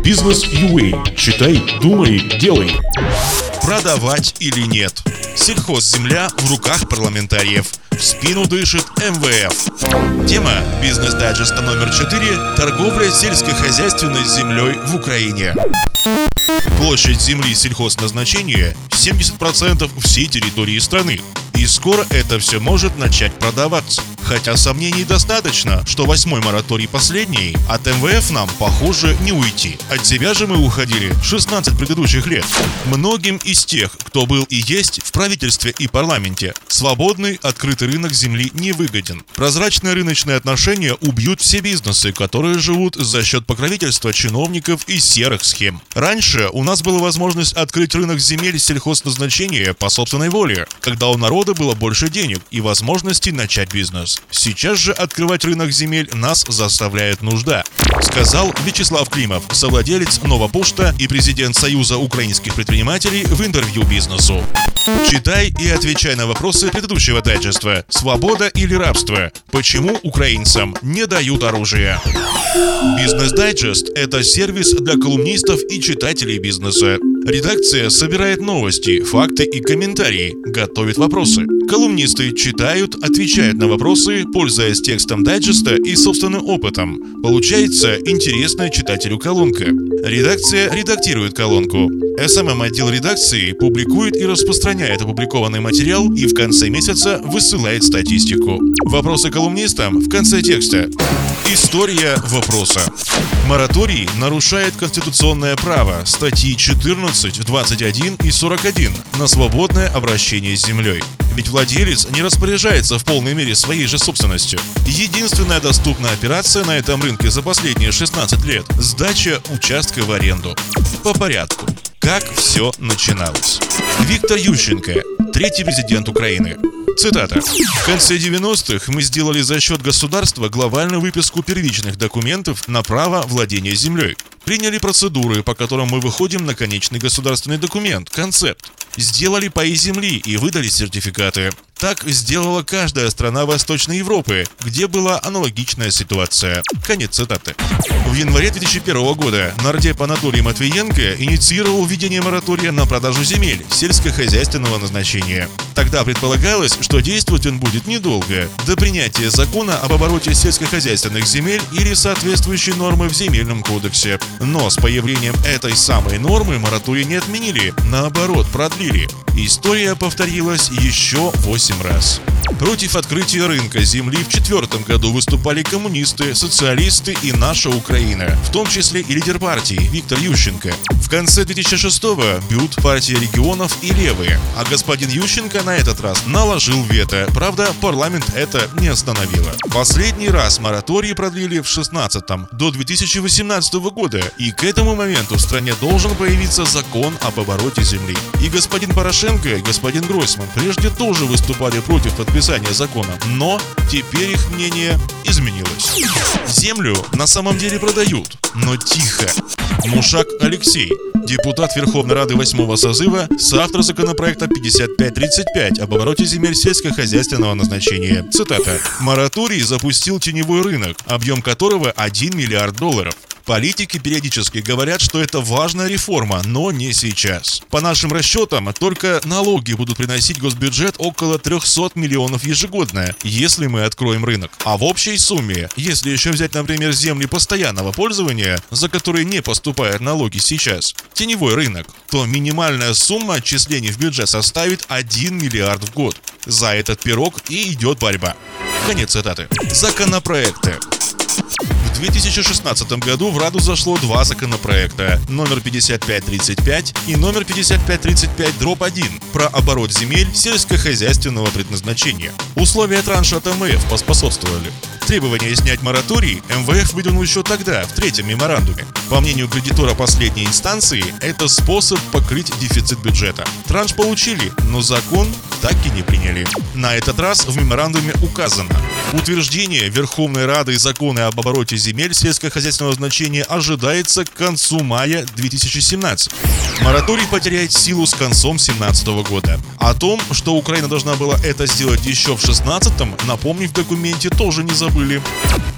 Бизнес UA. Читай, думай, делай. Продавать или нет? Сельхозземля в руках парламентариев. В спину дышит МВФ. Тема бизнес-дайджеста номер 4 – торговля сельскохозяйственной землей в Украине. Площадь земли сельхозназначения – 70% всей территории страны. И скоро это все может начать продаваться. Хотя сомнений достаточно, что восьмой мораторий последний, от МВФ нам, похоже, не уйти. От себя же мы уходили 16 предыдущих лет. Многим из тех, кто был и есть в правительстве и парламенте, свободный открытый рынок земли не выгоден. Прозрачные рыночные отношения убьют все бизнесы, которые живут за счет покровительства чиновников и серых схем. Раньше у нас была возможность открыть рынок земель сельхозназначения по собственной воле, когда у народа было больше денег и возможностей начать бизнес. Сейчас же открывать рынок земель нас заставляет нужда, сказал Вячеслав Климов, совладелец Новопошта и президент Союза украинских предпринимателей в интервью бизнесу. Читай и отвечай на вопросы предыдущего дайджеста. Свобода или рабство? Почему украинцам не дают оружие? Бизнес Дайджест – это сервис для колумнистов и читателей бизнеса. Редакция собирает новости, факты и комментарии, готовит вопросы. Колумнисты читают, отвечают на вопросы, пользуясь текстом дайджеста и собственным опытом. Получается интересная читателю колонка. Редакция редактирует колонку. SMM-отдел редакции публикует и распространяет опубликованный материал и в конце месяца высылает статистику. Вопросы колумнистам в конце текста. История вопроса. Мораторий нарушает конституционное право статьи 14, 21 и 41 на свободное обращение с землей. Ведь владелец не распоряжается в полной мере своей же собственностью. Единственная доступная операция на этом рынке за последние 16 лет – сдача участка в аренду. По порядку. Как все начиналось. Виктор Ющенко, третий президент Украины. Цитата. В конце 90-х мы сделали за счет государства глобальную выписку первичных документов на право владения землей. Приняли процедуры, по которым мы выходим на конечный государственный документ, концепт. Сделали паи земли и выдали сертификаты. Так сделала каждая страна Восточной Европы, где была аналогичная ситуация. Конец цитаты. В январе 2001 года нардеп Анатолий Матвиенко инициировал введение моратория на продажу земель сельскохозяйственного назначения. Тогда предполагалось, что действовать он будет недолго, до принятия закона об обороте сельскохозяйственных земель или соответствующей нормы в Земельном кодексе. Но с появлением этой самой нормы мораторий не отменили, наоборот, продлили. История повторилась еще 8 раз. Против открытия рынка земли в четвертом году выступали коммунисты, социалисты и наша Украина, в том числе и лидер партии Виктор Ющенко. В конце 2006-го бьют партия регионов и левые, а господин Ющенко на этот раз наложил вето. Правда, парламент это не остановило. Последний раз мораторий продлили в 16-м до 2018 года, и к этому моменту в стране должен появиться закон об обороте земли. И господин Порошенко и господин Гройсман прежде тоже выступали против подписания закона, но теперь их мнение изменилось. Землю на самом деле продают, но тихо. Мушак Алексей, депутат Верховной Рады 8 созыва, соавтор законопроекта 5535 об обороте земель сельскохозяйственного назначения. Цитата. «Мораторий запустил теневой рынок, объем которого 1 миллиард долларов. Политики периодически говорят, что это важная реформа, но не сейчас. По нашим расчетам, только налоги будут приносить госбюджет около 300 миллионов ежегодно, если мы откроем рынок. А в общей сумме, если еще взять, например, земли постоянного пользования, за которые не поступают налоги сейчас, теневой рынок, то минимальная сумма отчислений в бюджет составит 1 миллиард в год. За этот пирог и идет борьба. Конец цитаты. Законопроекты. В 2016 году в Раду зашло два законопроекта, номер 5535 и номер 5535 дробь 1 про оборот земель сельскохозяйственного предназначения. Условия транша от МВФ поспособствовали. Требование снять мораторий МВФ выдвинул еще тогда, в третьем меморандуме. По мнению кредитора последней инстанции, это способ покрыть дефицит бюджета. Транш получили, но закон так и не приняли. На этот раз в меморандуме указано, утверждение Верховной Рады закона об обороте земель сельскохозяйственного значения ожидается к концу мая 2017. Мораторий потеряет силу с концом 2017 года. О том, что Украина должна была это сделать еще в 2016, напомнив в документе, тоже не забыли.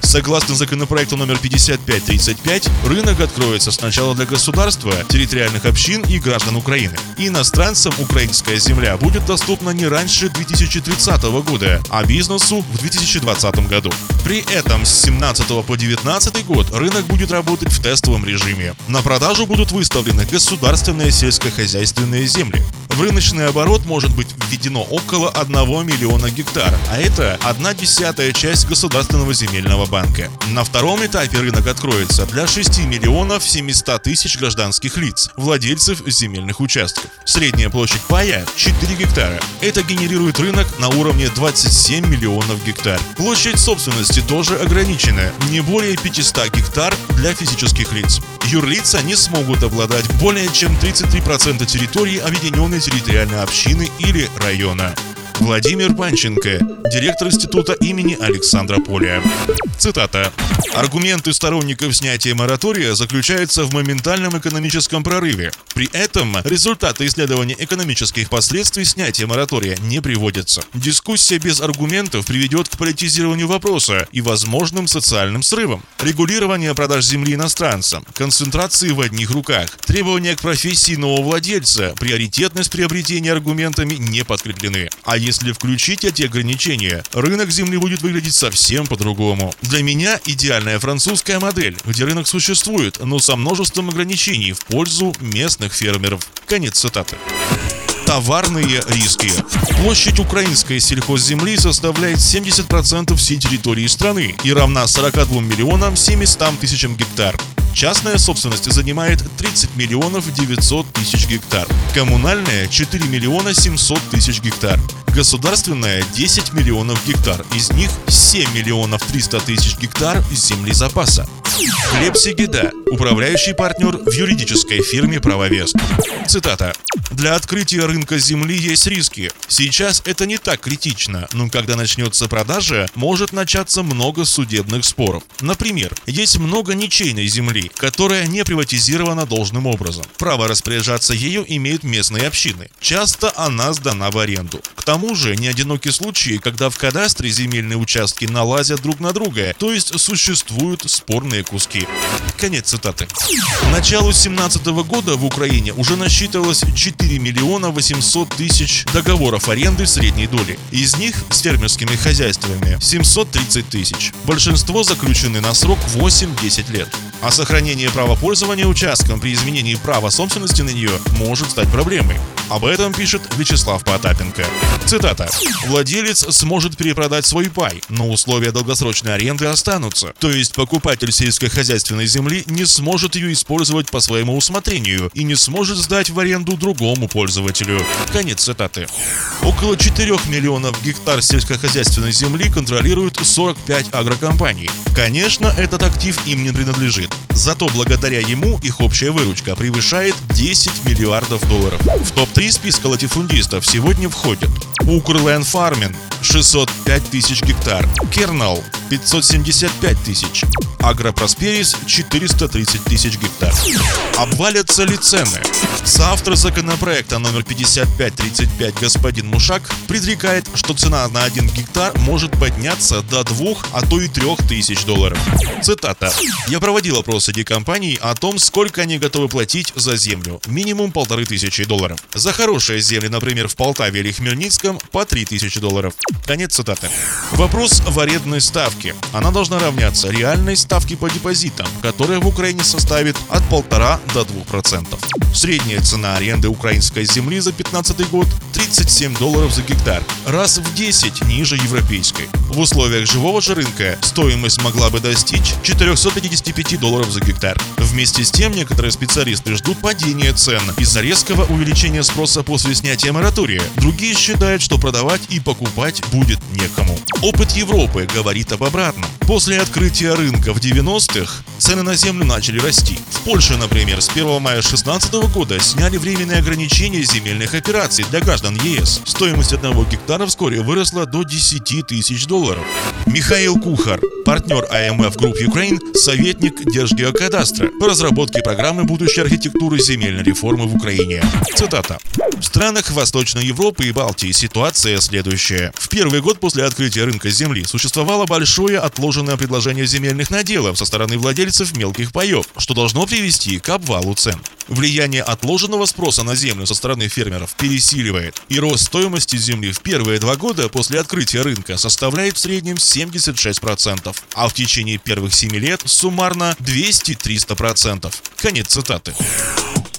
Согласно законопроекту номер 5535, рынок откроется сначала для государства, территориальных общин и граждан Украины. Иностранцам украинская земля будет доступна не раньше 2030 года, а бизнесу в 2020 году. При этом с 17 по 19 год рынок будет работать в тестовом режиме. На продажу будут выставлены государственные сельскохозяйственные земли. В рыночный оборот может быть введено около 1 миллиона гектар, а это одна десятая часть Государственного земельного банка. На втором этапе рынок откроется для 6 миллионов 700 тысяч гражданских лиц, владельцев земельных участков. Средняя площадь пая 4 гектара. Это генерирует рынок на уровне 27 миллионов гектар. Площадь собственности тоже ограничена, не более 500 гектар для физических лиц. Юрлица не смогут обладать более чем 33% территории объединенной территориальной общины или района. Владимир Панченко, директор института имени Александра Поля. Цитата. Аргументы сторонников снятия моратория заключаются в моментальном экономическом прорыве. При этом результаты исследования экономических последствий снятия моратория не приводятся. Дискуссия без аргументов приведет к политизированию вопроса и возможным социальным срывам. Регулирование продаж земли иностранцам, концентрации в одних руках, требования к профессии нового владельца, приоритетность приобретения аргументами не подкреплены. А если включить эти ограничения, рынок земли будет выглядеть совсем по-другому. Для меня идеальная французская модель, где рынок существует, но со множеством ограничений в пользу местных фермеров. Конец цитаты товарные риски. Площадь украинской сельхозземли составляет 70% всей территории страны и равна 42 миллионам 700 тысячам гектар. Частная собственность занимает 30 миллионов 900 тысяч гектар. Коммунальная – 4 миллиона 700 тысяч гектар. Государственная – 10 миллионов гектар. Из них 7 миллионов 300 тысяч гектар земли запаса. Глеб Сигида, управляющий партнер в юридической фирме «Правовес». Цитата. Для открытия рынка земли есть риски. Сейчас это не так критично, но когда начнется продажа, может начаться много судебных споров. Например, есть много ничейной земли, которая не приватизирована должным образом. Право распоряжаться ею имеют местные общины. Часто она сдана в аренду. К тому же, не одиноки случаи, когда в кадастре земельные участки налазят друг на друга, то есть существуют спорные куски. Конец цитаты. К началу 2017 года в Украине уже насчитывалось 4 миллиона 800 тысяч договоров аренды средней доли. Из них с фермерскими хозяйствами 730 тысяч. Большинство заключены на срок 8-10 лет. А сохранение права пользования участком при изменении права собственности на нее может стать проблемой. Об этом пишет Вячеслав Потапенко. Цитата. «Владелец сможет перепродать свой пай, но условия долгосрочной аренды останутся. То есть покупатель сельскохозяйственной земли не сможет ее использовать по своему усмотрению и не сможет сдать в аренду другому пользователю». Конец цитаты. Около 4 миллионов гектар сельскохозяйственной земли контролируют 45 агрокомпаний. Конечно, этот актив им не принадлежит. Зато благодаря ему их общая выручка превышает 10 миллиардов долларов. В топ-3 списка латифундистов сегодня входят. Укрленд Фармин 605 тысяч гектар, Кернал 575 тысяч, Агропросперис 430 тысяч гектар. Обвалятся ли цены? Соавтор законопроекта номер 5535 господин Мушак предрекает, что цена на 1 гектар может подняться до 2, а то и 3 тысяч долларов. Цитата. «Я проводил опрос среди компаний о том, сколько они готовы платить за землю. Минимум полторы тысячи долларов. За хорошие земли, например, в Полтаве или Хмельницком, по 3 тысячи долларов». Конец цитаты. Вопрос в арендной ставке. Она должна равняться реальной ставке по депозитам, которая в Украине составит от 1,5 до 2%. Средняя цена аренды украинской земли за 2015 год 37 долларов за гектар, раз в 10 ниже европейской. В условиях живого же рынка стоимость могла бы достичь 455 долларов за гектар. Вместе с тем некоторые специалисты ждут падения цен из-за резкого увеличения спроса после снятия моратория. Другие считают, что продавать и покупать будет некому. Опыт Европы говорит об обратном. После открытия рынка в 90-х цены на землю начали расти. В Польше, например, с 1 мая 2016 года сняли временные ограничения земельных операций для граждан ЕС. Стоимость одного гектара вскоре выросла до 10 тысяч долларов. Михаил Кухар, партнер IMF Group Ukraine, советник Держгеокадастра по разработке программы будущей архитектуры земельной реформы в Украине. Цитата. В странах Восточной Европы и Балтии ситуация следующая. В первый год после открытия рынка земли существовало большое отложенное предложение земельных наделов со стороны владельцев мелких паев, что должно привести к обвалу цен. Влияние отложенного спроса на землю со стороны фермеров пересиливает, и рост стоимости земли в первые два года после открытия рынка составляет в среднем 76%, а в течение первых 7 лет суммарно 200-300%. Конец цитаты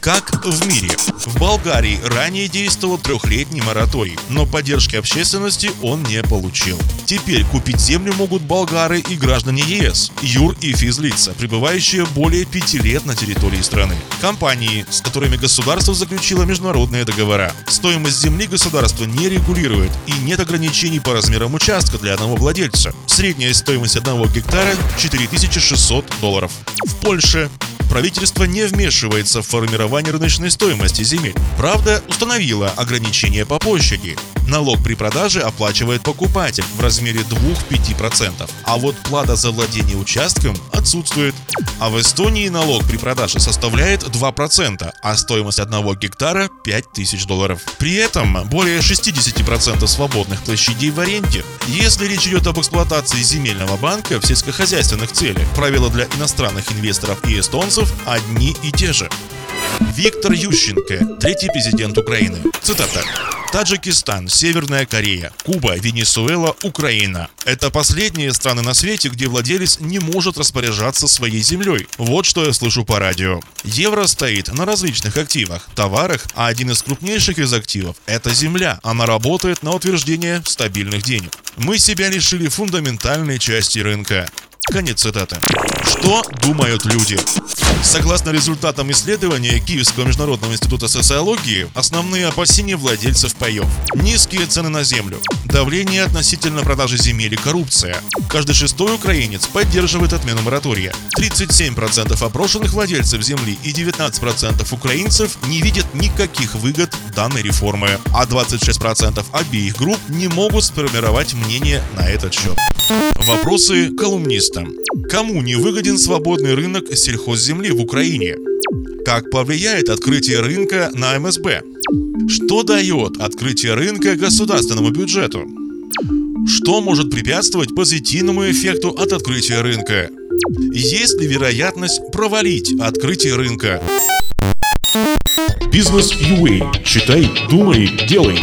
как в мире. В Болгарии ранее действовал трехлетний мораторий, но поддержки общественности он не получил. Теперь купить землю могут болгары и граждане ЕС, юр и физлица, пребывающие более пяти лет на территории страны. Компании, с которыми государство заключило международные договора. Стоимость земли государство не регулирует и нет ограничений по размерам участка для одного владельца. Средняя стоимость одного гектара 4600 долларов. В Польше правительство не вмешивается в формирование рыночной стоимости земель. Правда, установила ограничения по площади. Налог при продаже оплачивает покупатель в размере 2-5%, а вот плата за владение участком отсутствует. А в Эстонии налог при продаже составляет 2%, а стоимость одного гектара 5000 долларов. При этом более 60% свободных площадей в аренде. Если речь идет об эксплуатации земельного банка в сельскохозяйственных целях, правила для иностранных инвесторов и эстонцев одни и те же. Виктор Ющенко, третий президент Украины. Цитата. Таджикистан, Северная Корея, Куба, Венесуэла, Украина. Это последние страны на свете, где владелец не может распоряжаться своей землей. Вот что я слышу по радио. Евро стоит на различных активах, товарах, а один из крупнейших из активов – это земля. Она работает на утверждение стабильных денег. Мы себя лишили фундаментальной части рынка. Конец цитаты. Что думают люди? Согласно результатам исследования Киевского международного института социологии, основные опасения владельцев паев – низкие цены на землю, давление относительно продажи земель и коррупция. Каждый шестой украинец поддерживает отмену моратория. 37% опрошенных владельцев земли и 19% украинцев не видят никаких выгод данной реформы, а 26% обеих групп не могут сформировать мнение на этот счет. Вопросы колумниста. Кому не выгоден свободный рынок сельхозземли в Украине? Как повлияет открытие рынка на МСБ? Что дает открытие рынка государственному бюджету? Что может препятствовать позитивному эффекту от открытия рынка? Есть ли вероятность провалить открытие рынка? Бизнес UA. Читай, думай, делай.